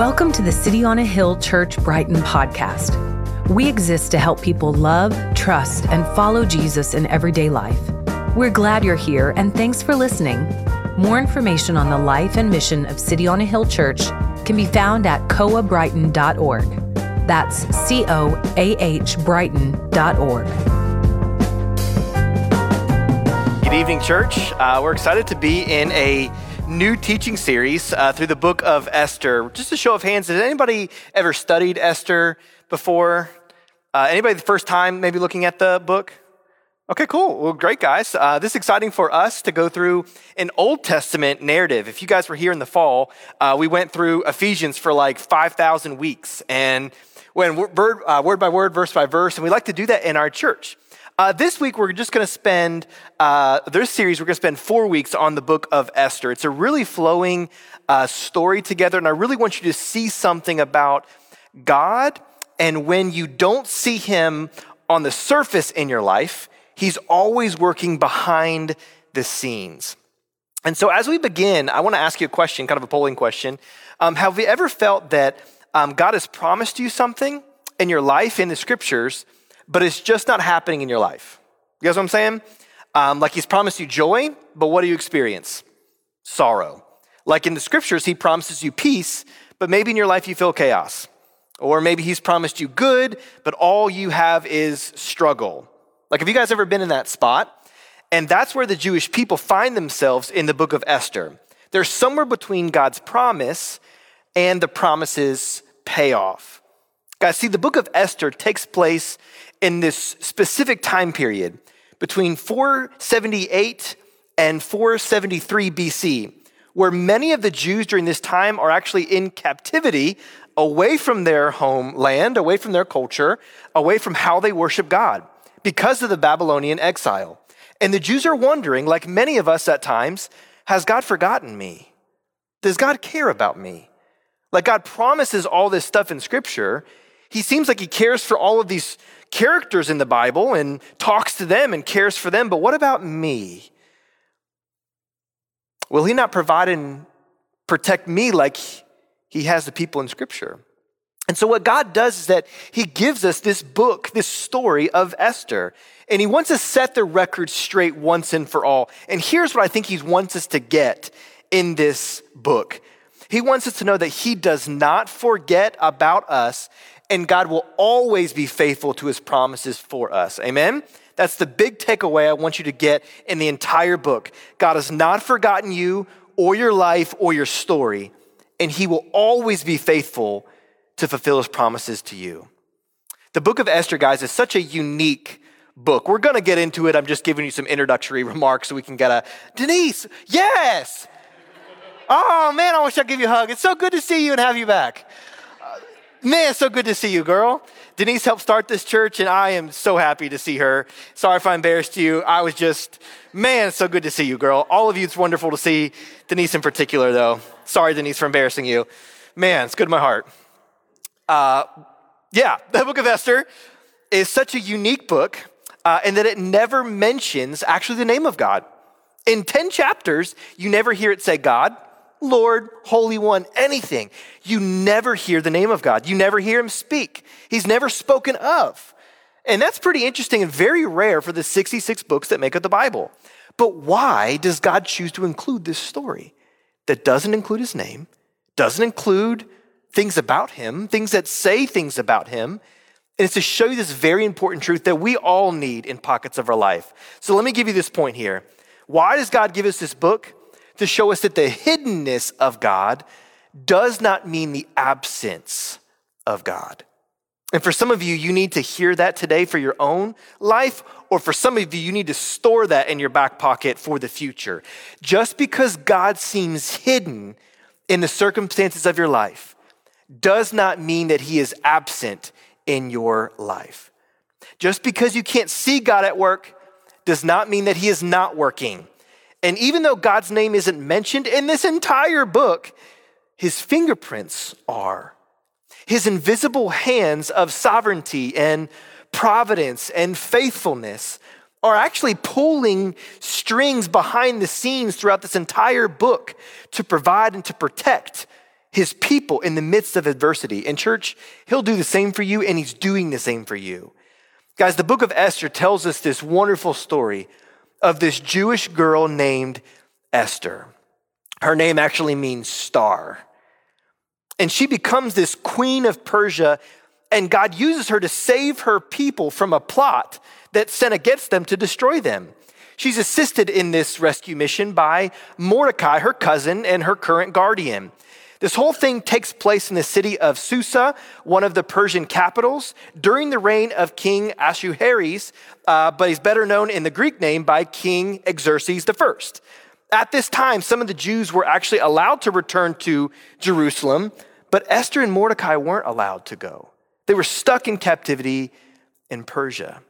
Welcome to the City on a Hill Church Brighton podcast. We exist to help people love, trust, and follow Jesus in everyday life. We're glad you're here and thanks for listening. More information on the life and mission of City on a Hill Church can be found at coahbrighton.org. That's C O A H Brighton.org. Good evening, church. Uh, we're excited to be in a new teaching series uh, through the book of Esther. Just a show of hands, has anybody ever studied Esther before? Uh, anybody the first time maybe looking at the book? Okay, cool. Well, great, guys. Uh, this is exciting for us to go through an Old Testament narrative. If you guys were here in the fall, uh, we went through Ephesians for like 5,000 weeks and went word, uh, word by word, verse by verse, and we like to do that in our church. Uh, this week, we're just going to spend, uh, this series, we're going to spend four weeks on the book of Esther. It's a really flowing uh, story together, and I really want you to see something about God. And when you don't see Him on the surface in your life, He's always working behind the scenes. And so, as we begin, I want to ask you a question, kind of a polling question. Um, have you ever felt that um, God has promised you something in your life in the scriptures? But it's just not happening in your life. You guys what I'm saying? Um, like he's promised you joy, but what do you experience? Sorrow. Like in the scriptures, he promises you peace, but maybe in your life you feel chaos. Or maybe he's promised you good, but all you have is struggle. Like, have you guys ever been in that spot? And that's where the Jewish people find themselves in the book of Esther. They're somewhere between God's promise and the promise's payoff. Guys, see, the book of Esther takes place in this specific time period between 478 and 473 BC, where many of the Jews during this time are actually in captivity away from their homeland, away from their culture, away from how they worship God because of the Babylonian exile. And the Jews are wondering, like many of us at times, has God forgotten me? Does God care about me? Like God promises all this stuff in scripture. He seems like he cares for all of these characters in the Bible and talks to them and cares for them, but what about me? Will he not provide and protect me like he has the people in Scripture? And so, what God does is that He gives us this book, this story of Esther, and He wants to set the record straight once and for all. And here's what I think He wants us to get in this book He wants us to know that He does not forget about us, and God will always be faithful to his promises for us. Amen? That's the big takeaway I want you to get in the entire book. God has not forgotten you or your life or your story, and he will always be faithful to fulfill his promises to you. The book of Esther, guys, is such a unique book. We're going to get into it. I'm just giving you some introductory remarks so we can get a Denise, yes. Oh man, I wish I could give you a hug. It's so good to see you and have you back. Man, so good to see you, girl. Denise helped start this church, and I am so happy to see her. Sorry if I embarrassed you. I was just, man, so good to see you, girl. All of you, it's wonderful to see. Denise in particular, though. Sorry, Denise, for embarrassing you. Man, it's good in my heart. Uh, yeah, the book of Esther is such a unique book uh, in that it never mentions actually the name of God. In 10 chapters, you never hear it say God. Lord, Holy One, anything. You never hear the name of God. You never hear him speak. He's never spoken of. And that's pretty interesting and very rare for the 66 books that make up the Bible. But why does God choose to include this story that doesn't include his name, doesn't include things about him, things that say things about him? And it's to show you this very important truth that we all need in pockets of our life. So let me give you this point here. Why does God give us this book? To show us that the hiddenness of God does not mean the absence of God. And for some of you, you need to hear that today for your own life, or for some of you, you need to store that in your back pocket for the future. Just because God seems hidden in the circumstances of your life does not mean that he is absent in your life. Just because you can't see God at work does not mean that he is not working. And even though God's name isn't mentioned in this entire book, his fingerprints are. His invisible hands of sovereignty and providence and faithfulness are actually pulling strings behind the scenes throughout this entire book to provide and to protect his people in the midst of adversity. In church, he'll do the same for you, and he's doing the same for you. Guys, the book of Esther tells us this wonderful story of this Jewish girl named Esther. Her name actually means star. And she becomes this queen of Persia, and God uses her to save her people from a plot that's sent against them to destroy them. She's assisted in this rescue mission by Mordecai, her cousin, and her current guardian. This whole thing takes place in the city of Susa, one of the Persian capitals, during the reign of King Ahasuerus, uh, but he's better known in the Greek name by King Xerxes I. At this time, some of the Jews were actually allowed to return to Jerusalem, but Esther and Mordecai weren't allowed to go. They were stuck in captivity in Persia.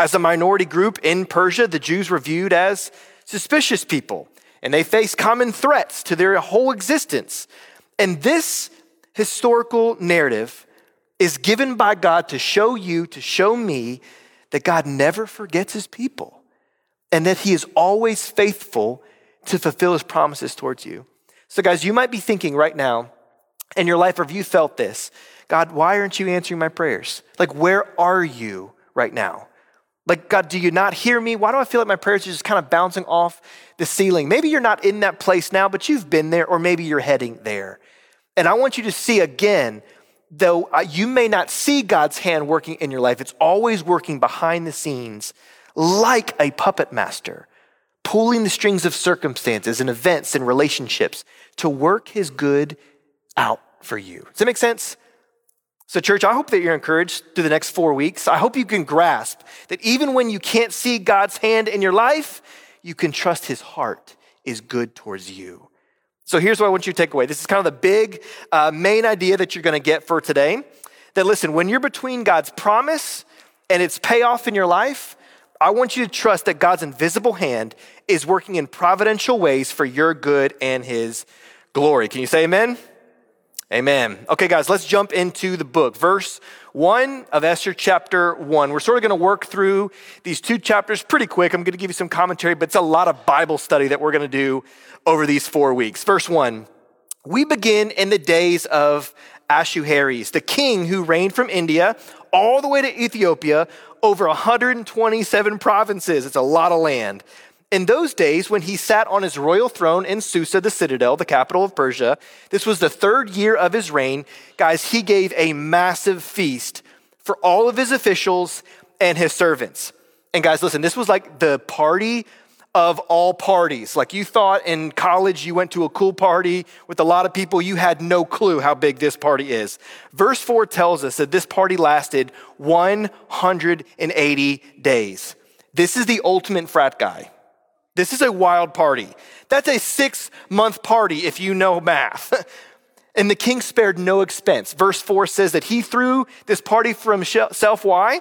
As a minority group in Persia, the Jews were viewed as suspicious people, and they faced common threats to their whole existence. And this historical narrative is given by God to show you, to show me, that God never forgets his people and that he is always faithful to fulfill his promises towards you. So, guys, you might be thinking right now in your life, or have you felt this? God, why aren't you answering my prayers? Like, where are you right now? Like, God, do you not hear me? Why do I feel like my prayers are just kind of bouncing off the ceiling? Maybe you're not in that place now, but you've been there, or maybe you're heading there. And I want you to see again, though uh, you may not see God's hand working in your life, it's always working behind the scenes like a puppet master pulling the strings of circumstances and events and relationships to work his good out for you. Does that make sense? So, church, I hope that you're encouraged through the next four weeks. I hope you can grasp that even when you can't see God's hand in your life, you can trust his heart is good towards you. So, here's what I want you to take away. This is kind of the big uh, main idea that you're going to get for today. That listen, when you're between God's promise and its payoff in your life, I want you to trust that God's invisible hand is working in providential ways for your good and his glory. Can you say amen? Amen. Okay, guys, let's jump into the book. Verse 1 of Esther, chapter 1. We're sort of going to work through these two chapters pretty quick. I'm going to give you some commentary, but it's a lot of Bible study that we're going to do over these four weeks. Verse 1 We begin in the days of Ahasuerus, the king who reigned from India all the way to Ethiopia over 127 provinces. It's a lot of land. In those days, when he sat on his royal throne in Susa, the citadel, the capital of Persia, this was the third year of his reign. Guys, he gave a massive feast for all of his officials and his servants. And guys, listen, this was like the party of all parties. Like you thought in college you went to a cool party with a lot of people, you had no clue how big this party is. Verse 4 tells us that this party lasted 180 days. This is the ultimate frat guy. This is a wild party. That's a six month party if you know math. and the king spared no expense. Verse 4 says that he threw this party for himself. Why?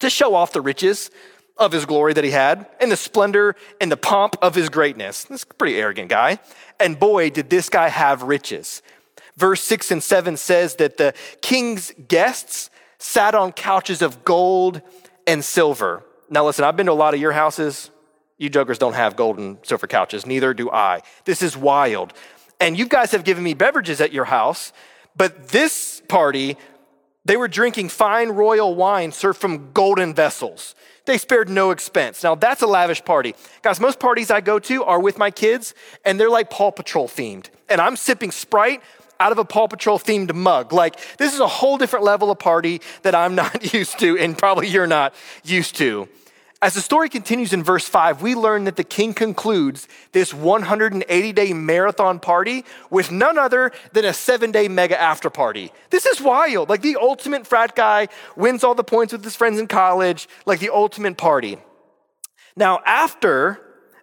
To show off the riches of his glory that he had and the splendor and the pomp of his greatness. This is a pretty arrogant guy. And boy, did this guy have riches. Verse 6 and 7 says that the king's guests sat on couches of gold and silver. Now, listen, I've been to a lot of your houses. You jokers don't have gold and silver couches, neither do I. This is wild. And you guys have given me beverages at your house, but this party, they were drinking fine royal wine served from golden vessels. They spared no expense. Now, that's a lavish party. Guys, most parties I go to are with my kids, and they're like Paw Patrol themed. And I'm sipping Sprite out of a Paw Patrol themed mug. Like, this is a whole different level of party that I'm not used to, and probably you're not used to. As the story continues in verse 5, we learn that the king concludes this 180 day marathon party with none other than a seven day mega after party. This is wild. Like the ultimate frat guy wins all the points with his friends in college, like the ultimate party. Now, after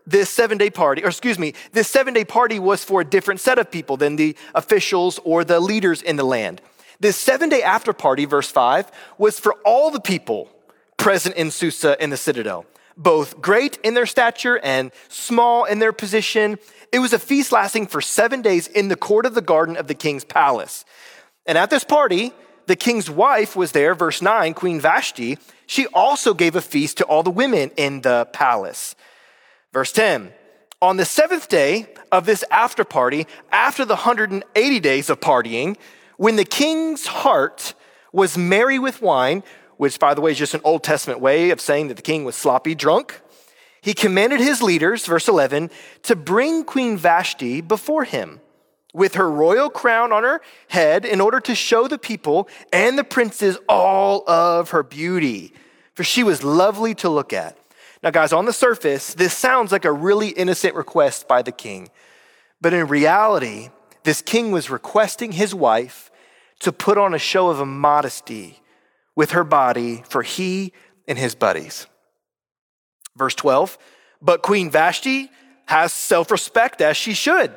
this seven day party, or excuse me, this seven day party was for a different set of people than the officials or the leaders in the land. This seven day after party, verse 5, was for all the people present in Susa in the citadel, both great in their stature and small in their position. It was a feast lasting for seven days in the court of the garden of the king's palace. And at this party, the king's wife was there, verse 9, Queen Vashti. She also gave a feast to all the women in the palace. Verse 10 On the seventh day of this after party, after the 180 days of partying, when the king's heart was merry with wine, which, by the way, is just an Old Testament way of saying that the king was sloppy drunk, he commanded his leaders, verse 11, to bring Queen Vashti before him with her royal crown on her head in order to show the people and the princes all of her beauty, for she was lovely to look at. Now, guys, on the surface, this sounds like a really innocent request by the king. But in reality, this king was requesting his wife to put on a show of modesty with her body for he and his buddies. Verse 12, but Queen Vashti has self respect as she should,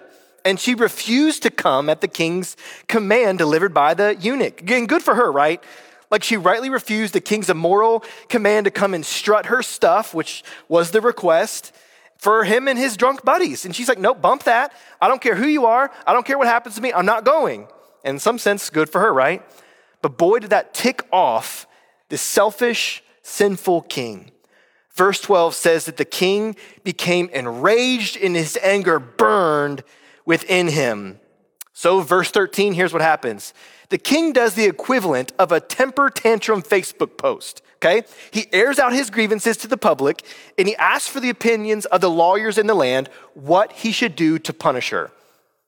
and she refused to come at the king's command delivered by the eunuch. Again, good for her, right? Like she rightly refused the king's immoral command to come and strut her stuff, which was the request for him and his drunk buddies. And she's like, nope, bump that. I don't care who you are. I don't care what happens to me. I'm not going. And in some sense, good for her, right? But boy, did that tick off this selfish, sinful king. Verse 12 says that the king became enraged and his anger burned within him. So, verse 13, here's what happens the king does the equivalent of a temper tantrum Facebook post. Okay? He airs out his grievances to the public and he asks for the opinions of the lawyers in the land what he should do to punish her.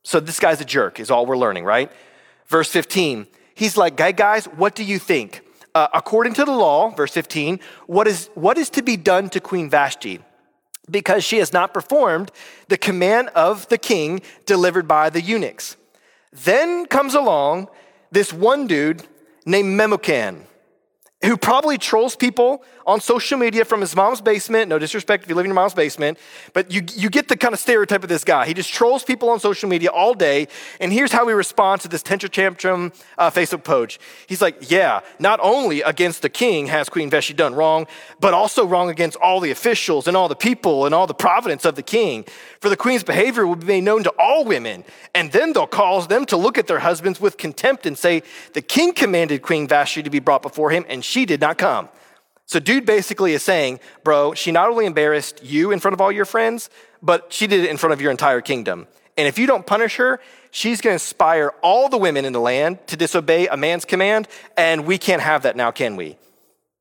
So this guy's a jerk, is all we're learning, right? Verse 15, he's like, guys, what do you think? Uh, according to the law, verse 15, what is, what is to be done to Queen Vashti? Because she has not performed the command of the king delivered by the eunuchs. Then comes along this one dude named Memucan, who probably trolls people on social media from his mom's basement. No disrespect if you live in your mom's basement, but you, you get the kind of stereotype of this guy. He just trolls people on social media all day. And here's how he responds to this Tentra Tantrum uh, Facebook post. He's like, Yeah, not only against the king has Queen Vashti done wrong, but also wrong against all the officials and all the people and all the providence of the king. For the queen's behavior will be made known to all women, and then they'll cause them to look at their husbands with contempt and say, The king commanded Queen Vashti to be brought before him, and she did not come. So, dude basically is saying, bro, she not only embarrassed you in front of all your friends, but she did it in front of your entire kingdom. And if you don't punish her, she's going to inspire all the women in the land to disobey a man's command, and we can't have that now, can we?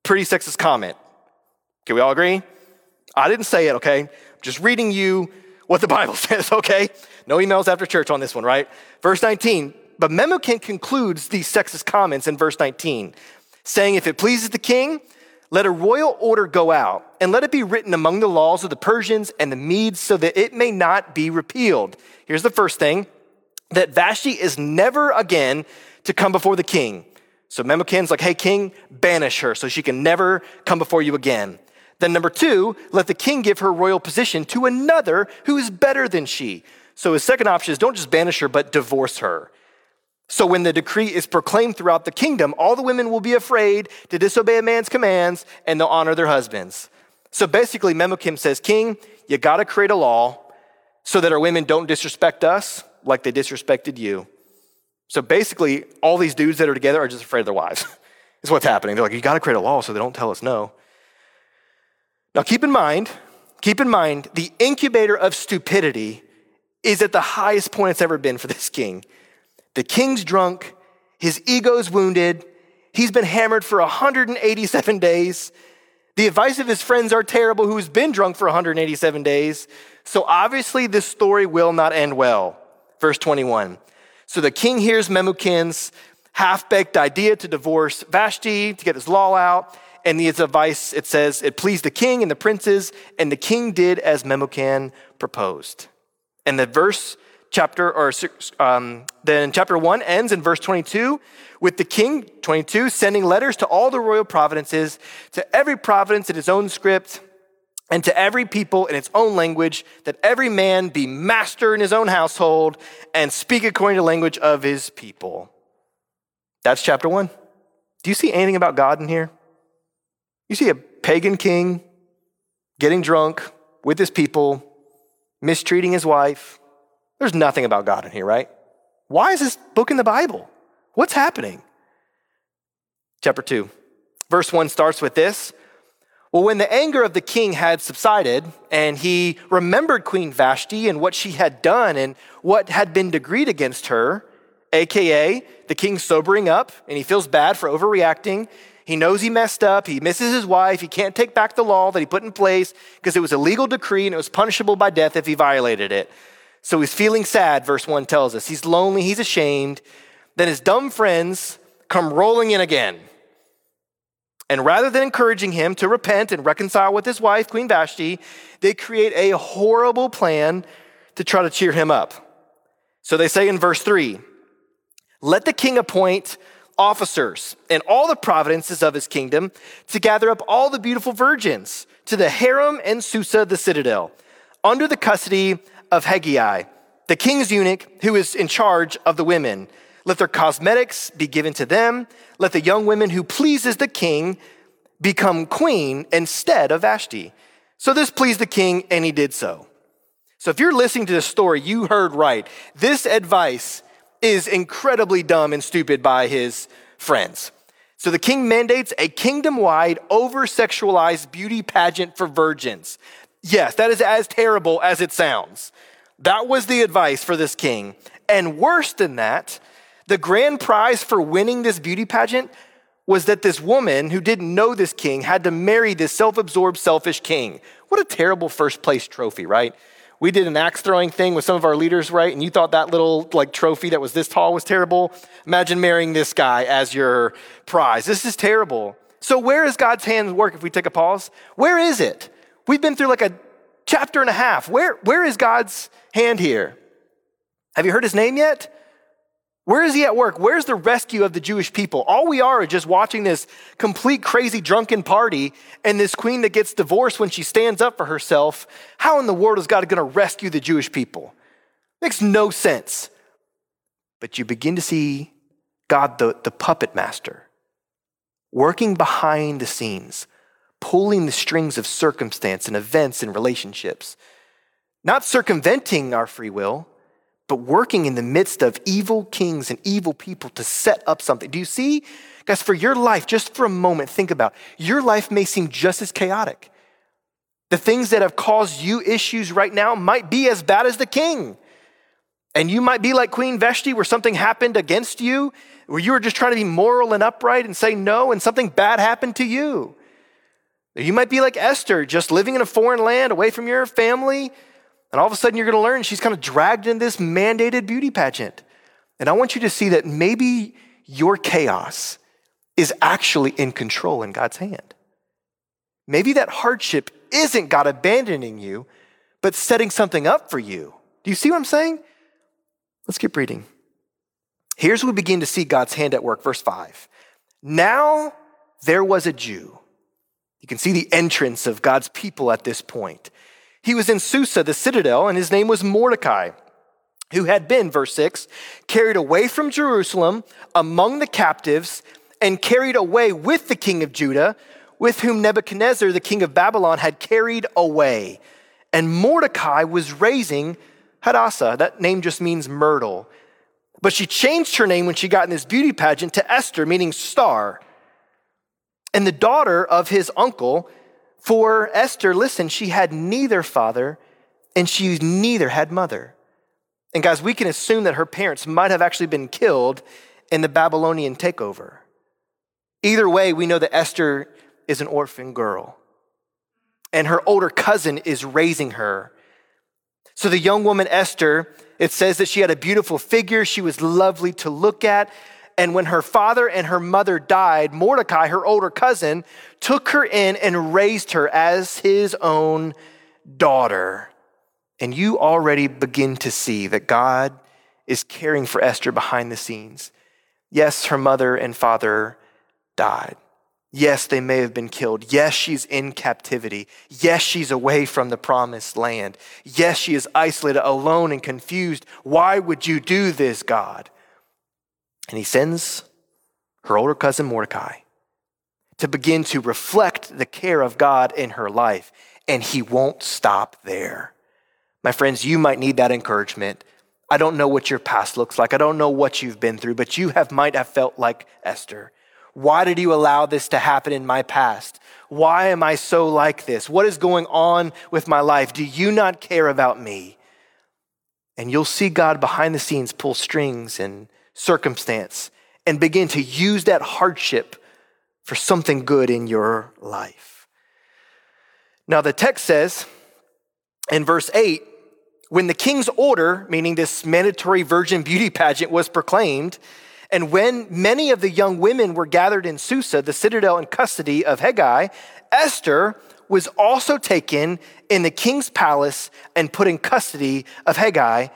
Pretty sexist comment. Can we all agree? I didn't say it, okay? Just reading you what the Bible says, okay? No emails after church on this one, right? Verse 19. But Memucan concludes these sexist comments in verse 19, saying, If it pleases the king, let a royal order go out, and let it be written among the laws of the Persians and the Medes so that it may not be repealed. Here's the first thing that Vashti is never again to come before the king. So Memucan's like, hey, king, banish her so she can never come before you again. Then, number two, let the king give her royal position to another who is better than she. So his second option is don't just banish her, but divorce her. So when the decree is proclaimed throughout the kingdom, all the women will be afraid to disobey a man's commands and they'll honor their husbands. So basically, Memucan says, King, you got to create a law so that our women don't disrespect us like they disrespected you. So basically, all these dudes that are together are just afraid of their wives. is what's happening. They're like, you got to create a law so they don't tell us no. Now, keep in mind, keep in mind, the incubator of stupidity is at the highest point it's ever been for this king. The king's drunk, his ego's wounded, he's been hammered for 187 days. The advice of his friends are terrible, who's been drunk for 187 days. So obviously, this story will not end well. Verse 21. So the king hears Memucan's half baked idea to divorce Vashti, to get his law out. And the advice, it says, it pleased the king and the princes, and the king did as Memucan proposed. And the verse chapter, or um, then chapter 1 ends in verse 22 with the king, 22, sending letters to all the royal providences, to every province in its own script, and to every people in its own language, that every man be master in his own household and speak according to the language of his people. That's chapter 1. Do you see anything about God in here? You see a pagan king getting drunk with his people, mistreating his wife, there's nothing about God in here, right? Why is this book in the Bible? What's happening? Chapter 2, verse 1 starts with this Well, when the anger of the king had subsided and he remembered Queen Vashti and what she had done and what had been decreed against her, aka the king sobering up and he feels bad for overreacting. He knows he messed up. He misses his wife. He can't take back the law that he put in place because it was a legal decree and it was punishable by death if he violated it. So he's feeling sad, verse 1 tells us. He's lonely, he's ashamed. Then his dumb friends come rolling in again. And rather than encouraging him to repent and reconcile with his wife, Queen Vashti, they create a horrible plan to try to cheer him up. So they say in verse 3 Let the king appoint officers in all the provinces of his kingdom to gather up all the beautiful virgins to the harem and Susa, the citadel, under the custody of Hegai, the king's eunuch who is in charge of the women. Let their cosmetics be given to them. Let the young women who pleases the king become queen instead of Vashti. So this pleased the king, and he did so. So if you're listening to this story, you heard right. This advice is incredibly dumb and stupid by his friends. So the king mandates a kingdom wide, over sexualized beauty pageant for virgins. Yes, that is as terrible as it sounds. That was the advice for this king. And worse than that, the grand prize for winning this beauty pageant was that this woman who didn't know this king had to marry this self absorbed, selfish king. What a terrible first place trophy, right? We did an axe throwing thing with some of our leaders, right? And you thought that little like trophy that was this tall was terrible. Imagine marrying this guy as your prize. This is terrible. So where is God's hand work if we take a pause? Where is it? We've been through like a chapter and a half. Where, where is God's hand here? Have you heard his name yet? Where is he at work? Where's the rescue of the Jewish people? All we are is just watching this complete crazy drunken party and this queen that gets divorced when she stands up for herself. How in the world is God going to rescue the Jewish people? Makes no sense. But you begin to see God, the, the puppet master, working behind the scenes, pulling the strings of circumstance and events and relationships, not circumventing our free will but working in the midst of evil kings and evil people to set up something. Do you see? Guys, for your life, just for a moment, think about your life may seem just as chaotic. The things that have caused you issues right now might be as bad as the king. And you might be like Queen Vashti, where something happened against you, where you were just trying to be moral and upright and say no, and something bad happened to you. You might be like Esther, just living in a foreign land away from your family, and all of a sudden, you're going to learn she's kind of dragged in this mandated beauty pageant. And I want you to see that maybe your chaos is actually in control in God's hand. Maybe that hardship isn't God abandoning you, but setting something up for you. Do you see what I'm saying? Let's keep reading. Here's where we begin to see God's hand at work. Verse 5. Now there was a Jew. You can see the entrance of God's people at this point. He was in Susa, the citadel, and his name was Mordecai, who had been, verse 6, carried away from Jerusalem among the captives and carried away with the king of Judah, with whom Nebuchadnezzar, the king of Babylon, had carried away. And Mordecai was raising Hadassah. That name just means myrtle. But she changed her name when she got in this beauty pageant to Esther, meaning star. And the daughter of his uncle, for Esther, listen, she had neither father and she neither had mother. And guys, we can assume that her parents might have actually been killed in the Babylonian takeover. Either way, we know that Esther is an orphan girl and her older cousin is raising her. So the young woman Esther, it says that she had a beautiful figure, she was lovely to look at. And when her father and her mother died, Mordecai, her older cousin, took her in and raised her as his own daughter. And you already begin to see that God is caring for Esther behind the scenes. Yes, her mother and father died. Yes, they may have been killed. Yes, she's in captivity. Yes, she's away from the promised land. Yes, she is isolated, alone, and confused. Why would you do this, God? And he sends her older cousin Mordecai to begin to reflect the care of God in her life. And he won't stop there. My friends, you might need that encouragement. I don't know what your past looks like. I don't know what you've been through, but you have might have felt like Esther, Why did you allow this to happen in my past? Why am I so like this? What is going on with my life? Do you not care about me? And you'll see God behind the scenes pull strings and circumstance and begin to use that hardship for something good in your life. Now, the text says in verse 8 when the king's order, meaning this mandatory virgin beauty pageant, was proclaimed, and when many of the young women were gathered in Susa, the citadel in custody of Hegai, Esther was also taken in the king's palace and put in custody of Hegai,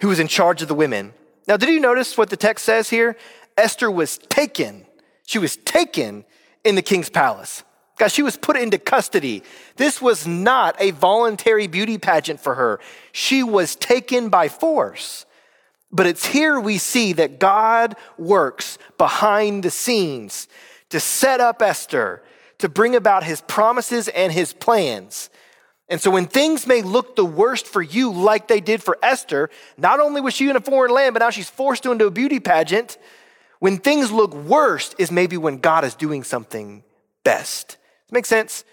who was in charge of the women. Now, did you notice what the text says here? Esther was taken. She was taken in the king's palace. Guys, she was put into custody. This was not a voluntary beauty pageant for her. She was taken by force. But it's here we see that God works behind the scenes to set up Esther, to bring about his promises and his plans. And so when things may look the worst for you, like they did for Esther, not only was she in a foreign land, but now she's forced into a beauty pageant. When things look worst is maybe when God is doing something best. Does make sense?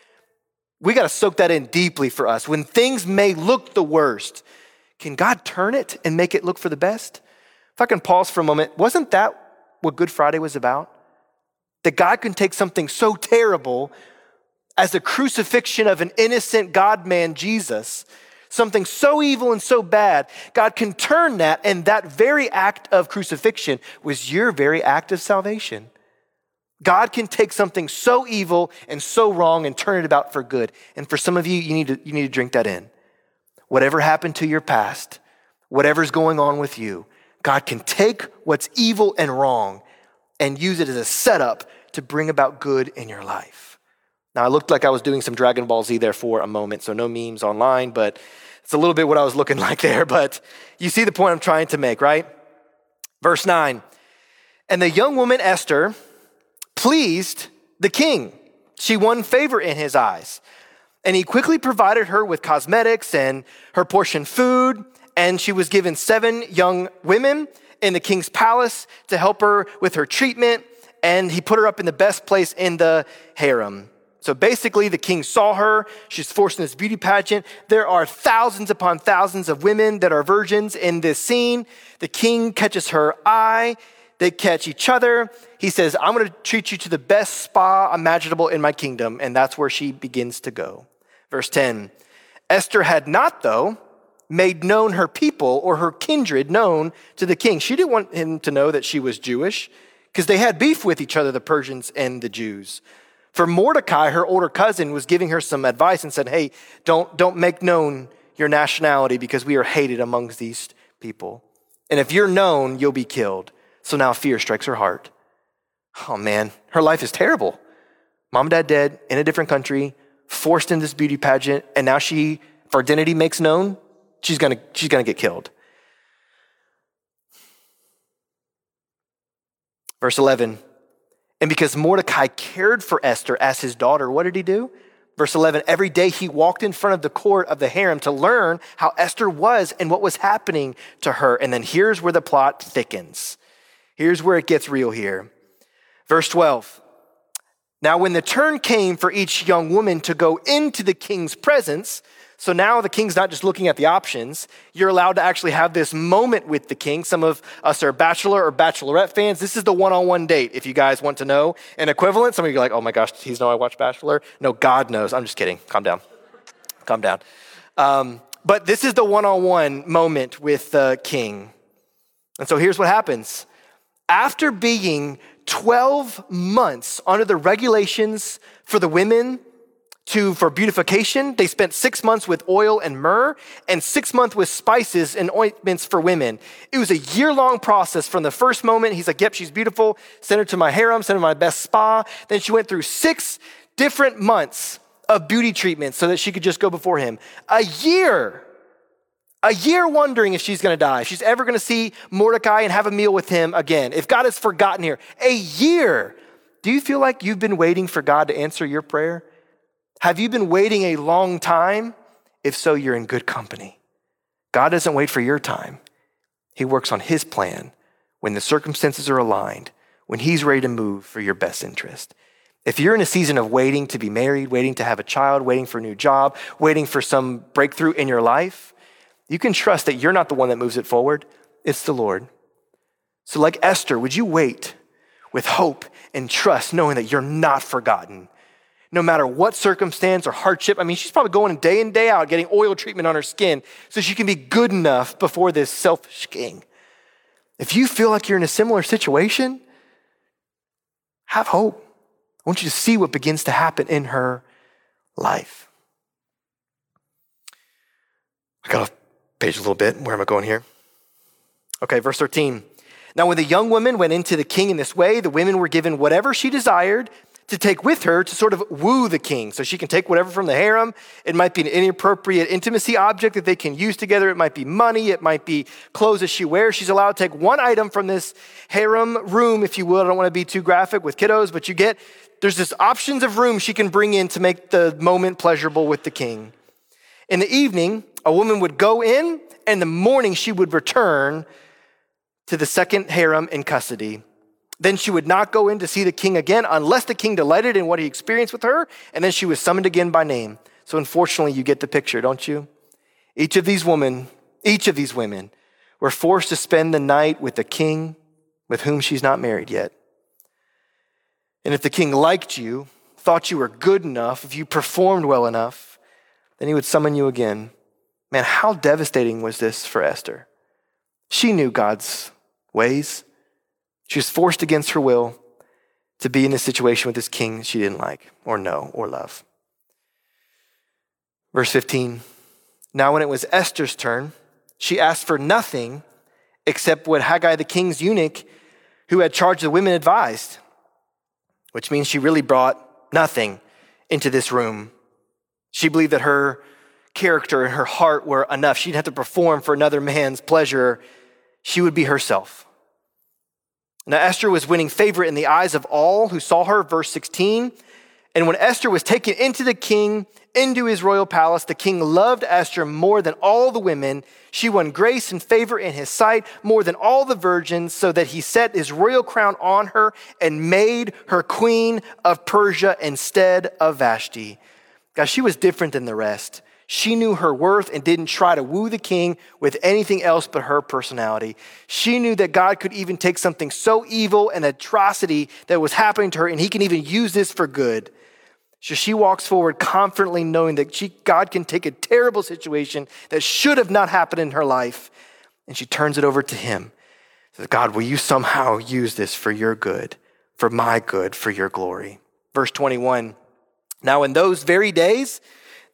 We got to soak that in deeply for us. When things may look the worst, can God turn it and make it look for the best? If I can pause for a moment, wasn't that what Good Friday was about? That God can take something so terrible as the crucifixion of an innocent God man, Jesus, something so evil and so bad, God can turn that, and that very act of crucifixion was your very act of salvation. God can take something so evil and so wrong and turn it about for good. And for some of you, you need to, you need to drink that in. Whatever happened to your past, whatever's going on with you, God can take what's evil and wrong and use it as a setup to bring about good in your life. Now, I looked like I was doing some Dragon Ball Z there for a moment, so no memes online, but it's a little bit what I was looking like there. But you see the point I'm trying to make, right? Verse 9. And the young woman Esther pleased the king. She won favor in his eyes. And he quickly provided her with cosmetics and her portion food. And she was given seven young women in the king's palace to help her with her treatment. And he put her up in the best place in the harem. So basically, the king saw her. She's forced in this beauty pageant. There are thousands upon thousands of women that are virgins in this scene. The king catches her eye. They catch each other. He says, I'm going to treat you to the best spa imaginable in my kingdom. And that's where she begins to go. Verse 10 Esther had not, though, made known her people or her kindred known to the king. She didn't want him to know that she was Jewish because they had beef with each other, the Persians and the Jews. For Mordecai, her older cousin, was giving her some advice and said, Hey, don't, don't make known your nationality because we are hated amongst these people. And if you're known, you'll be killed. So now fear strikes her heart. Oh man, her life is terrible. Mom and dad dead, in a different country, forced in this beauty pageant, and now she, if her identity makes known, she's gonna, she's gonna get killed. Verse 11, and because Mordecai cared for Esther as his daughter, what did he do? Verse 11, every day he walked in front of the court of the harem to learn how Esther was and what was happening to her. And then here's where the plot thickens. Here's where it gets real here. Verse 12. Now, when the turn came for each young woman to go into the king's presence, so now the king's not just looking at the options. You're allowed to actually have this moment with the king. Some of us are bachelor or bachelorette fans. This is the one on one date, if you guys want to know an equivalent. Some of you are like, oh my gosh, he's know I watch Bachelor. No, God knows. I'm just kidding. Calm down. Calm down. Um, but this is the one on one moment with the king. And so here's what happens. After being 12 months under the regulations for the women to for beautification. They spent six months with oil and myrrh and six months with spices and ointments for women. It was a year long process from the first moment. He's like, Yep, she's beautiful. Send her to my harem, send her to my best spa. Then she went through six different months of beauty treatments so that she could just go before him. A year. A year wondering if she's gonna die, if she's ever gonna see Mordecai and have a meal with him again, if God has forgotten here. A year. Do you feel like you've been waiting for God to answer your prayer? Have you been waiting a long time? If so, you're in good company. God doesn't wait for your time, He works on His plan when the circumstances are aligned, when He's ready to move for your best interest. If you're in a season of waiting to be married, waiting to have a child, waiting for a new job, waiting for some breakthrough in your life, you can trust that you're not the one that moves it forward, it's the Lord. So, like Esther, would you wait with hope and trust, knowing that you're not forgotten? No matter what circumstance or hardship, I mean, she's probably going day in, day out getting oil treatment on her skin so she can be good enough before this selfish king. If you feel like you're in a similar situation, have hope. I want you to see what begins to happen in her life. I got to page a little bit. Where am I going here? Okay, verse 13. Now, when the young woman went into the king in this way, the women were given whatever she desired to take with her to sort of woo the king. So she can take whatever from the harem. It might be an inappropriate intimacy object that they can use together. It might be money. It might be clothes that she wears. She's allowed to take one item from this harem room, if you will. I don't want to be too graphic with kiddos, but you get there's this options of room she can bring in to make the moment pleasurable with the king. In the evening, a woman would go in, and in the morning she would return to the second harem in custody. Then she would not go in to see the king again unless the king delighted in what he experienced with her, and then she was summoned again by name. So unfortunately, you get the picture, don't you? Each of these women, each of these women were forced to spend the night with the king with whom she's not married yet. And if the king liked you, thought you were good enough, if you performed well enough, then he would summon you again. Man, how devastating was this for Esther? She knew God's ways. She was forced against her will to be in this situation with this king she didn't like or know or love. Verse 15 Now, when it was Esther's turn, she asked for nothing except what Hegai, the king's eunuch, who had charge of the women, advised, which means she really brought nothing into this room. She believed that her character and her heart were enough. She didn't have to perform for another man's pleasure. She would be herself. Now, Esther was winning favor in the eyes of all who saw her, verse 16. And when Esther was taken into the king, into his royal palace, the king loved Esther more than all the women. She won grace and favor in his sight more than all the virgins, so that he set his royal crown on her and made her queen of Persia instead of Vashti. Guys, she was different than the rest. She knew her worth and didn't try to woo the king with anything else but her personality. She knew that God could even take something so evil and atrocity that was happening to her, and he can even use this for good. So she walks forward confidently knowing that she, God can take a terrible situation that should have not happened in her life, and she turns it over to him. Says, God, will you somehow use this for your good, for my good, for your glory? Verse 21. Now, in those very days,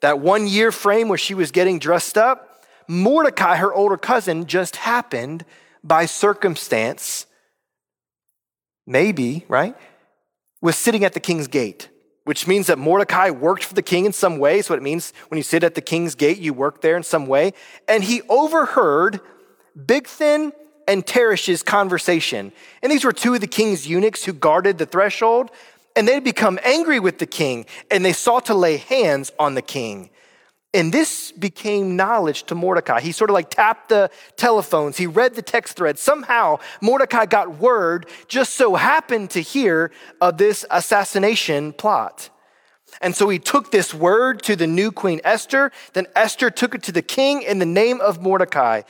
that one year frame where she was getting dressed up, Mordecai, her older cousin, just happened by circumstance, maybe, right, was sitting at the king's gate, which means that Mordecai worked for the king in some way. So it means when you sit at the king's gate, you work there in some way. And he overheard Bigthan and Teresh's conversation. And these were two of the king's eunuchs who guarded the threshold and they'd become angry with the king and they sought to lay hands on the king. And this became knowledge to Mordecai. He sort of like tapped the telephones, he read the text thread. Somehow, Mordecai got word, just so happened to hear of this assassination plot. And so he took this word to the new Queen Esther. Then Esther took it to the king in the name of Mordecai.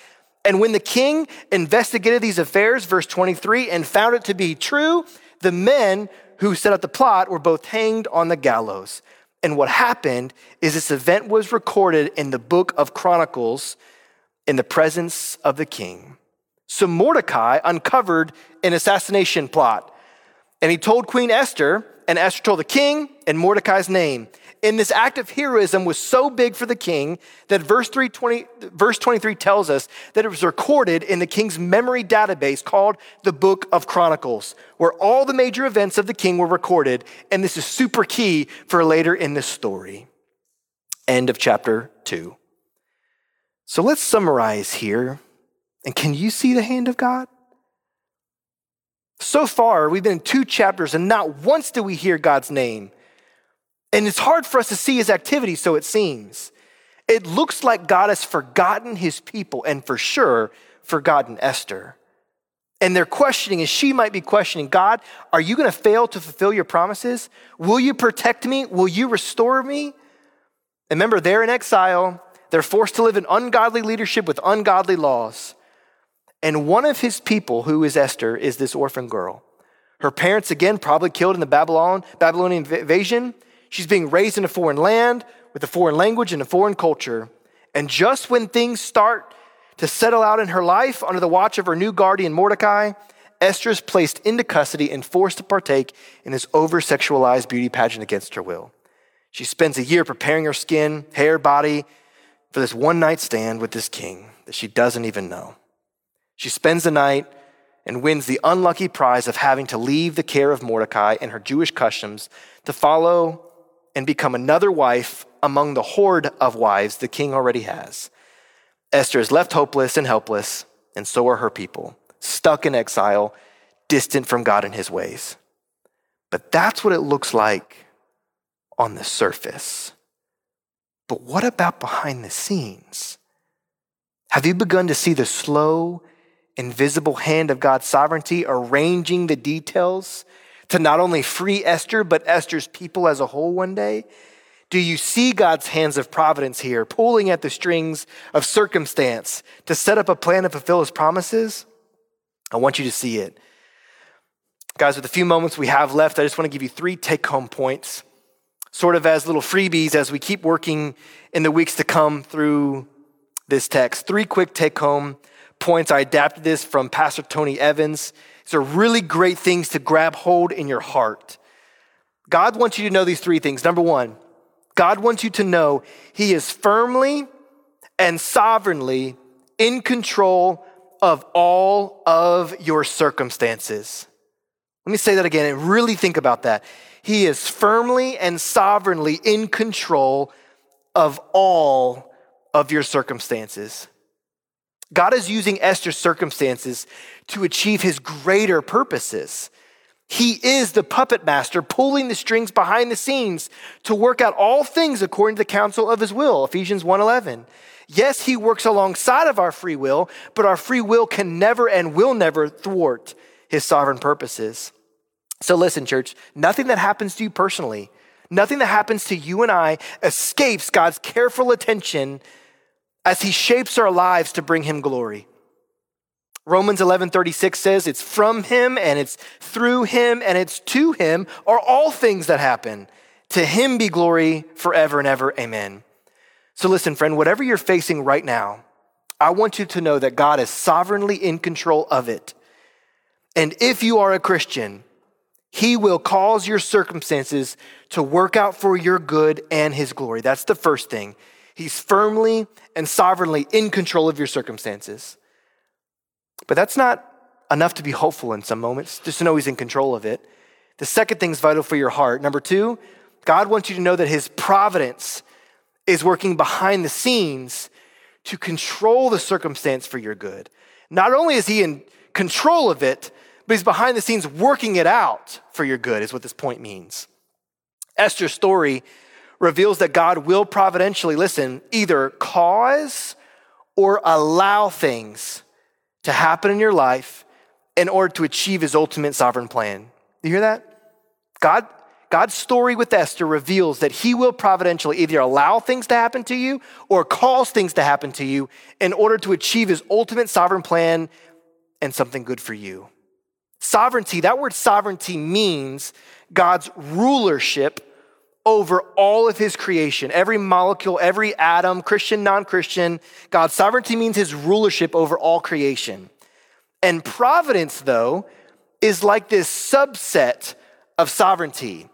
And when the king investigated these affairs, verse 23, and found it to be true, the men who set up the plot were both hanged on the gallows. And what happened is this event was recorded in the book of Chronicles in the presence of the king. So Mordecai uncovered an assassination plot. And he told Queen Esther, and Esther told the king and Mordecai's name. And this act of heroism was so big for the king that verse, 320, verse 23 tells us that it was recorded in the king's memory database called the Book of Chronicles, where all the major events of the king were recorded. And this is super key for later in this story. End of chapter 2. So let's summarize here. And can you see the hand of God? So far, we've been in two chapters, and not once do we hear God's name. And it's hard for us to see his activity, so it seems. It looks like God has forgotten his people and for sure forgotten Esther. And they're questioning, and she might be questioning God, are you going to fail to fulfill your promises? Will you protect me? Will you restore me? And remember, they're in exile. They're forced to live in ungodly leadership with ungodly laws. And one of his people, who is Esther, is this orphan girl. Her parents, again, probably killed in the Babylon, Babylonian invasion. She's being raised in a foreign land with a foreign language and a foreign culture. And just when things start to settle out in her life under the watch of her new guardian Mordecai, Esther is placed into custody and forced to partake in this over sexualized beauty pageant against her will. She spends a year preparing her skin, hair, body for this one night stand with this king that she doesn't even know. She spends the night and wins the unlucky prize of having to leave the care of Mordecai and her Jewish customs to follow and become another wife among the horde of wives the king already has. Esther is left hopeless and helpless, and so are her people, stuck in exile, distant from God and his ways. But that's what it looks like on the surface. But what about behind the scenes? Have you begun to see the slow, invisible hand of God's sovereignty arranging the details to not only free Esther, but Esther's people as a whole one day? Do you see God's hands of providence here, pulling at the strings of circumstance to set up a plan to fulfill his promises? I want you to see it. Guys, with the few moments we have left, I just want to give you three take home points, sort of as little freebies as we keep working in the weeks to come through this text. Three quick take home points. I adapted this from Pastor Tony Evans. These are really great things to grab hold in your heart. God wants you to know these three things. Number one, God wants you to know He is firmly and sovereignly in control of all of your circumstances. Let me say that again and really think about that. He is firmly and sovereignly in control of all of your circumstances. God is using Esther's circumstances to achieve his greater purposes. He is the puppet master pulling the strings behind the scenes to work out all things according to the counsel of his will, Ephesians 1:11. Yes, he works alongside of our free will, but our free will can never and will never thwart his sovereign purposes. So listen, church, nothing that happens to you personally, nothing that happens to you and I escapes God's careful attention as he shapes our lives to bring him glory. Romans 11:36 says it's from him and it's through him and it's to him are all things that happen. To him be glory forever and ever. Amen. So listen friend, whatever you're facing right now, I want you to know that God is sovereignly in control of it. And if you are a Christian, he will cause your circumstances to work out for your good and his glory. That's the first thing. He's firmly and sovereignly in control of your circumstances. But that's not enough to be hopeful in some moments, just to know He's in control of it. The second thing is vital for your heart. Number two, God wants you to know that His providence is working behind the scenes to control the circumstance for your good. Not only is He in control of it, but He's behind the scenes working it out for your good, is what this point means. Esther's story reveals that God will providentially, listen, either cause or allow things to happen in your life in order to achieve his ultimate sovereign plan. You hear that? God, God's story with Esther reveals that he will providentially either allow things to happen to you or cause things to happen to you in order to achieve his ultimate sovereign plan and something good for you. Sovereignty, that word sovereignty means God's rulership over all of his creation, every molecule, every atom, Christian, non Christian. God's sovereignty means his rulership over all creation. And providence, though, is like this subset of sovereignty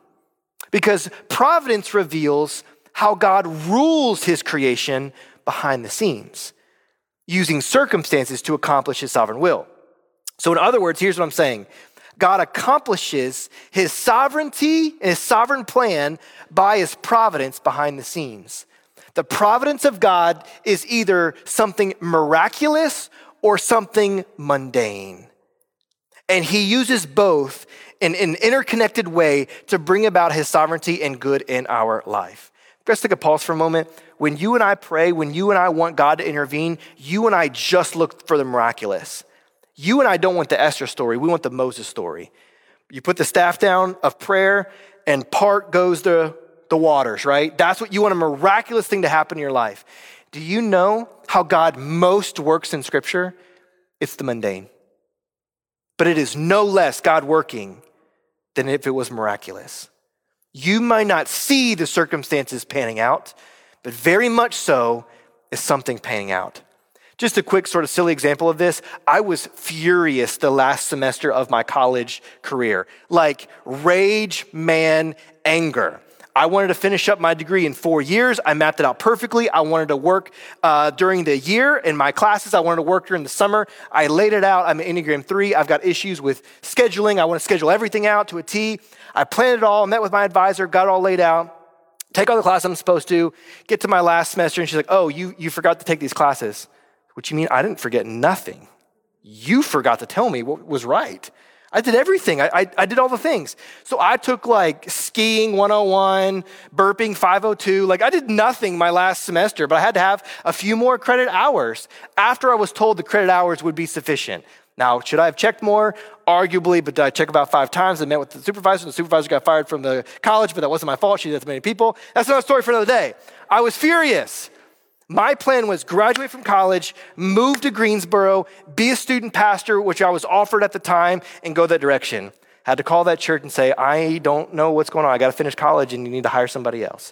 because providence reveals how God rules his creation behind the scenes, using circumstances to accomplish his sovereign will. So, in other words, here's what I'm saying God accomplishes his sovereignty and his sovereign plan by his providence behind the scenes. The providence of God is either something miraculous or something mundane. And he uses both in an interconnected way to bring about his sovereignty and good in our life. Let's take a pause for a moment. When you and I pray, when you and I want God to intervene, you and I just look for the miraculous. You and I don't want the Esther story, we want the Moses story. You put the staff down of prayer, and part goes the, the waters, right? That's what you want a miraculous thing to happen in your life. Do you know how God most works in Scripture? It's the mundane. But it is no less God working than if it was miraculous. You might not see the circumstances panning out, but very much so is something panning out. Just a quick, sort of silly example of this. I was furious the last semester of my college career, like rage, man, anger. I wanted to finish up my degree in four years. I mapped it out perfectly. I wanted to work uh, during the year in my classes. I wanted to work during the summer. I laid it out. I'm an Enneagram 3. I've got issues with scheduling. I want to schedule everything out to a T. I planned it all, met with my advisor, got it all laid out, take all the classes I'm supposed to, get to my last semester, and she's like, Oh, you, you forgot to take these classes. What you mean? I didn't forget nothing. You forgot to tell me what was right. I did everything. I, I, I, did all the things. So I took like skiing 101, burping 502. Like I did nothing my last semester, but I had to have a few more credit hours after I was told the credit hours would be sufficient. Now, should I have checked more? Arguably, but I checked about five times. I met with the supervisor. And the supervisor got fired from the college, but that wasn't my fault. She did that to many people. That's another story for another day. I was furious. My plan was graduate from college, move to Greensboro, be a student pastor, which I was offered at the time, and go that direction. Had to call that church and say, I don't know what's going on. I got to finish college and you need to hire somebody else.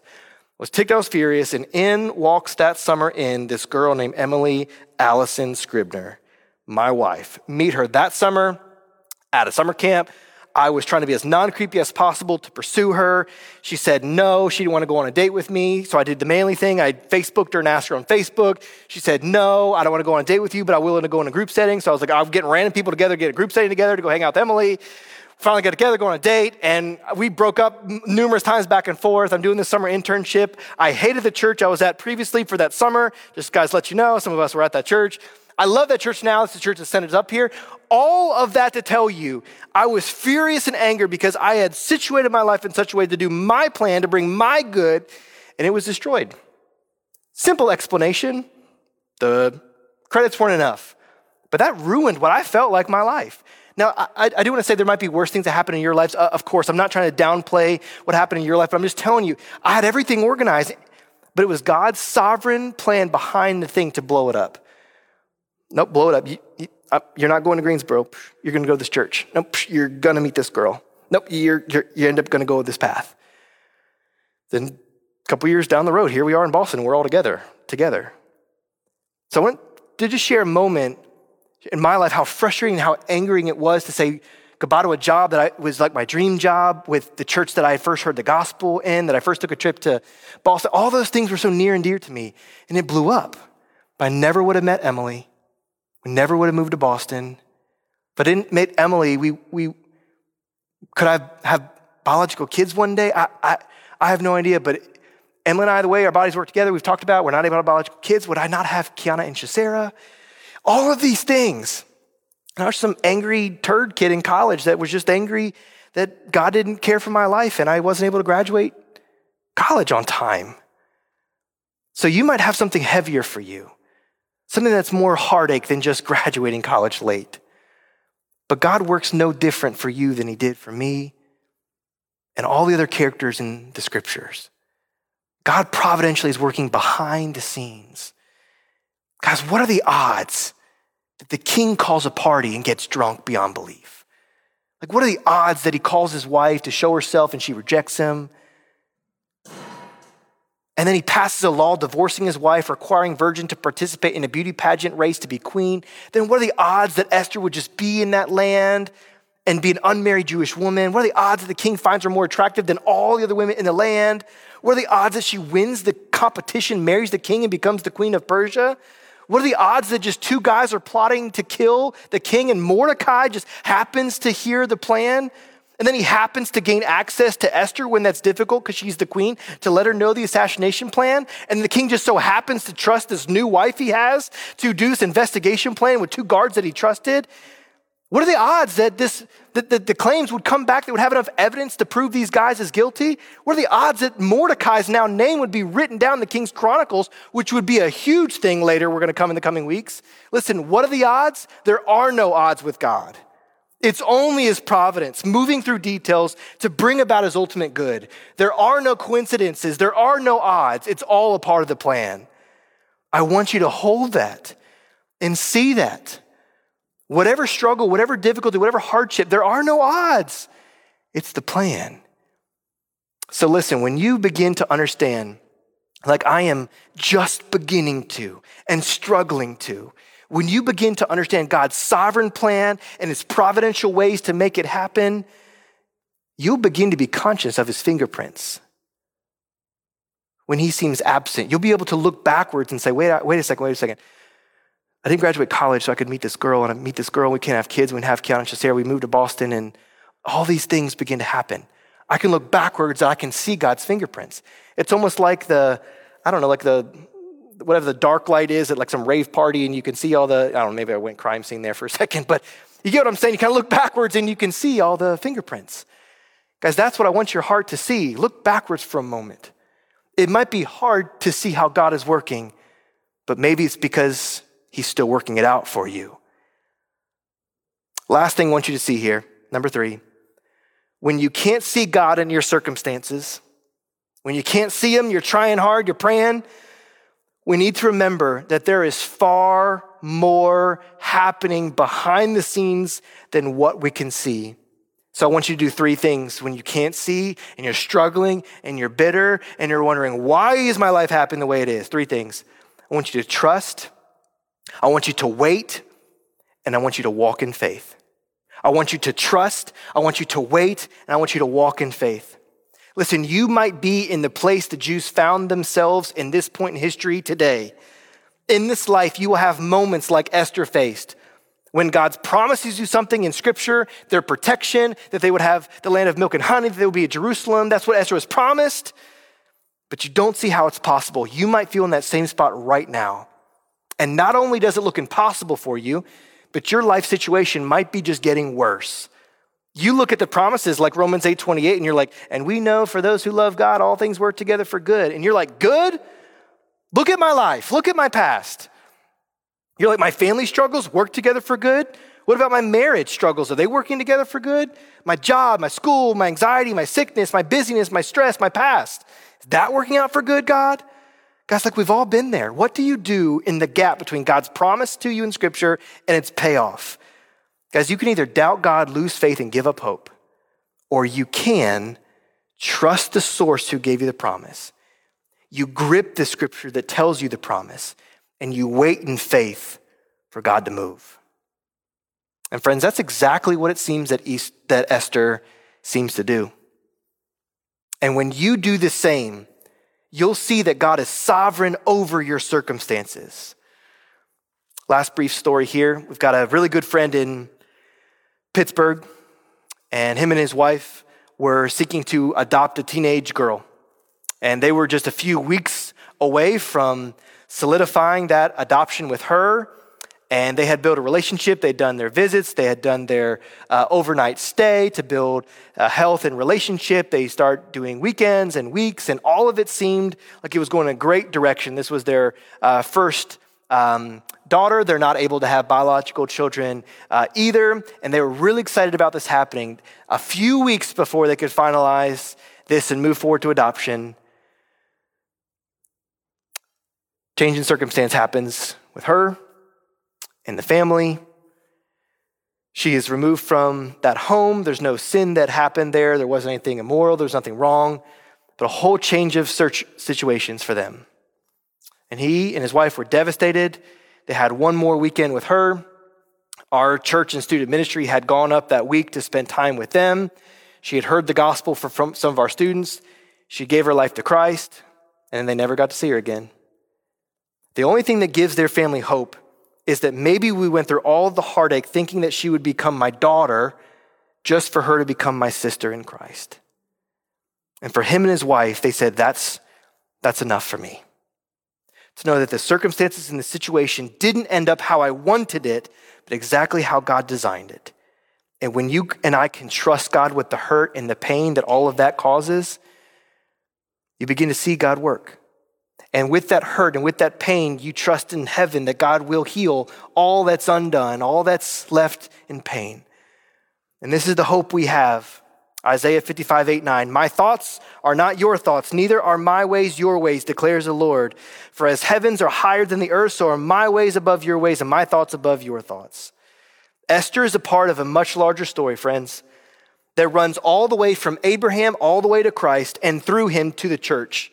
Was ticked, I was furious, and in walks that summer in this girl named Emily Allison Scribner, my wife. Meet her that summer at a summer camp. I was trying to be as non creepy as possible to pursue her. She said no, she didn't want to go on a date with me. So I did the manly thing. I Facebooked her and asked her on Facebook. She said no, I don't want to go on a date with you, but I'm willing to go in a group setting. So I was like, I'm getting random people together, get a group setting together to go hang out with Emily. Finally got together, go on a date, and we broke up numerous times back and forth. I'm doing this summer internship. I hated the church I was at previously for that summer. Just guys, let you know, some of us were at that church. I love that church now. It's the church that sent us up here. All of that to tell you, I was furious and angry because I had situated my life in such a way to do my plan, to bring my good, and it was destroyed. Simple explanation the credits weren't enough. But that ruined what I felt like my life. Now, I, I do want to say there might be worse things that happen in your lives. Uh, of course, I'm not trying to downplay what happened in your life, but I'm just telling you, I had everything organized, but it was God's sovereign plan behind the thing to blow it up. Nope, blow it up. You, you, uh, you're not going to Greensboro. You're going to go to this church. Nope, you're going to meet this girl. Nope, you're, you're, you end up going to go this path. Then a couple years down the road, here we are in Boston. We're all together, together. So I want to just share a moment in my life how frustrating, how angering it was to say goodbye to a job that I, was like my dream job with the church that I first heard the gospel in, that I first took a trip to Boston. All those things were so near and dear to me, and it blew up. I never would have met Emily. We never would have moved to Boston. I didn't meet Emily, we, we could I have biological kids one day? I, I, I have no idea, but Emily and I, the way our bodies work together, we've talked about, we're not able to have biological kids. Would I not have Kiana and Shisera? All of these things. And I was some angry turd kid in college that was just angry that God didn't care for my life and I wasn't able to graduate college on time. So you might have something heavier for you something that's more heartache than just graduating college late. But God works no different for you than He did for me and all the other characters in the scriptures. God providentially is working behind the scenes. Guys, what are the odds that the king calls a party and gets drunk beyond belief? Like, what are the odds that he calls his wife to show herself and she rejects him? And then he passes a law divorcing his wife, requiring virgin to participate in a beauty pageant race to be queen. Then what are the odds that Esther would just be in that land and be an unmarried Jewish woman? What are the odds that the king finds her more attractive than all the other women in the land? What are the odds that she wins the competition, marries the king, and becomes the queen of Persia? What are the odds that just two guys are plotting to kill the king and Mordecai just happens to hear the plan? And then he happens to gain access to Esther when that's difficult because she's the queen to let her know the assassination plan. And the king just so happens to trust this new wife he has to do this investigation plan with two guards that he trusted. What are the odds that this that, that the claims would come back that would have enough evidence to prove these guys as guilty? What are the odds that Mordecai's now name would be written down in the king's chronicles, which would be a huge thing later we're going to come in the coming weeks? Listen, what are the odds? There are no odds with God. It's only his providence moving through details to bring about his ultimate good. There are no coincidences, there are no odds. It's all a part of the plan. I want you to hold that and see that. Whatever struggle, whatever difficulty, whatever hardship, there are no odds. It's the plan. So listen, when you begin to understand, like I am just beginning to and struggling to, when you begin to understand God's sovereign plan and his providential ways to make it happen, you'll begin to be conscious of his fingerprints. When he seems absent, you'll be able to look backwards and say, wait, wait a second, wait a second. I didn't graduate college so I could meet this girl, and I meet this girl, we can't have kids, we can't have Keanu and we moved to Boston, and all these things begin to happen. I can look backwards, I can see God's fingerprints. It's almost like the, I don't know, like the whatever the dark light is at like some rave party and you can see all the, I don't know, maybe I went crime scene there for a second, but you get what I'm saying? You kind of look backwards and you can see all the fingerprints. Guys, that's what I want your heart to see. Look backwards for a moment. It might be hard to see how God is working, but maybe it's because He's still working it out for you. Last thing I want you to see here, number three, when you can't see God in your circumstances, when you can't see Him, you're trying hard, you're praying, we need to remember that there is far more happening behind the scenes than what we can see. So I want you to do three things when you can't see and you're struggling and you're bitter and you're wondering, why is my life happening the way it is? Three things. I want you to trust, I want you to wait, and I want you to walk in faith. I want you to trust, I want you to wait, and I want you to walk in faith. Listen, you might be in the place the Jews found themselves in this point in history today. In this life, you will have moments like Esther faced when God promises you something in scripture, their protection, that they would have the land of milk and honey, that they would be at Jerusalem. That's what Esther was promised. But you don't see how it's possible. You might feel in that same spot right now. And not only does it look impossible for you, but your life situation might be just getting worse. You look at the promises like Romans 8 28, and you're like, and we know for those who love God, all things work together for good. And you're like, good? Look at my life. Look at my past. You're like, my family struggles work together for good? What about my marriage struggles? Are they working together for good? My job, my school, my anxiety, my sickness, my busyness, my stress, my past. Is that working out for good, God? Guys, like we've all been there. What do you do in the gap between God's promise to you in Scripture and its payoff? Guys, you can either doubt God, lose faith, and give up hope, or you can trust the source who gave you the promise. You grip the scripture that tells you the promise, and you wait in faith for God to move. And friends, that's exactly what it seems that, East, that Esther seems to do. And when you do the same, you'll see that God is sovereign over your circumstances. Last brief story here. We've got a really good friend in Pittsburgh, and him and his wife were seeking to adopt a teenage girl. And they were just a few weeks away from solidifying that adoption with her. And they had built a relationship. They'd done their visits. They had done their uh, overnight stay to build a health and relationship. They start doing weekends and weeks, and all of it seemed like it was going in a great direction. This was their uh, first um, daughter. They're not able to have biological children uh, either. And they were really excited about this happening. A few weeks before they could finalize this and move forward to adoption, change in circumstance happens with her and the family. She is removed from that home. There's no sin that happened there. There wasn't anything immoral. There's nothing wrong, but a whole change of search situations for them. And he and his wife were devastated. They had one more weekend with her. Our church and student ministry had gone up that week to spend time with them. She had heard the gospel from some of our students. She gave her life to Christ, and they never got to see her again. The only thing that gives their family hope is that maybe we went through all the heartache thinking that she would become my daughter just for her to become my sister in Christ. And for him and his wife, they said, That's, that's enough for me to know that the circumstances and the situation didn't end up how I wanted it, but exactly how God designed it. And when you and I can trust God with the hurt and the pain that all of that causes, you begin to see God work. And with that hurt and with that pain, you trust in heaven that God will heal all that's undone, all that's left in pain. And this is the hope we have. Isaiah 55, 8, 9. My thoughts are not your thoughts, neither are my ways your ways, declares the Lord. For as heavens are higher than the earth, so are my ways above your ways, and my thoughts above your thoughts. Esther is a part of a much larger story, friends, that runs all the way from Abraham all the way to Christ and through him to the church.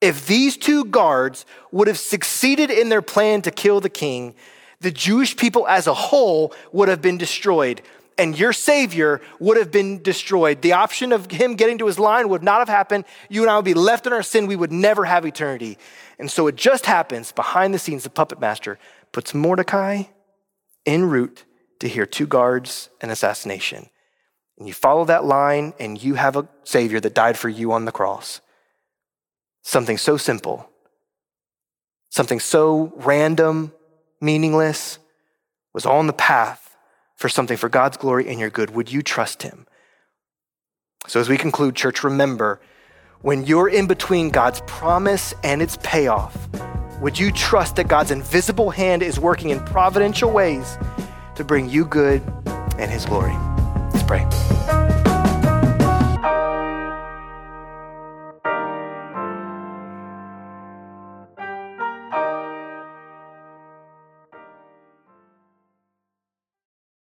If these two guards would have succeeded in their plan to kill the king, the Jewish people as a whole would have been destroyed, and your Savior would have been destroyed. The option of him getting to his line would not have happened. You and I would be left in our sin. We would never have eternity. And so it just happens behind the scenes, the puppet master puts Mordecai en route to hear two guards and assassination. And you follow that line, and you have a Savior that died for you on the cross. Something so simple, something so random, meaningless, was on the path for something for God's glory and your good. Would you trust Him? So, as we conclude, church, remember when you're in between God's promise and its payoff, would you trust that God's invisible hand is working in providential ways? to bring you good and his glory. Let's pray.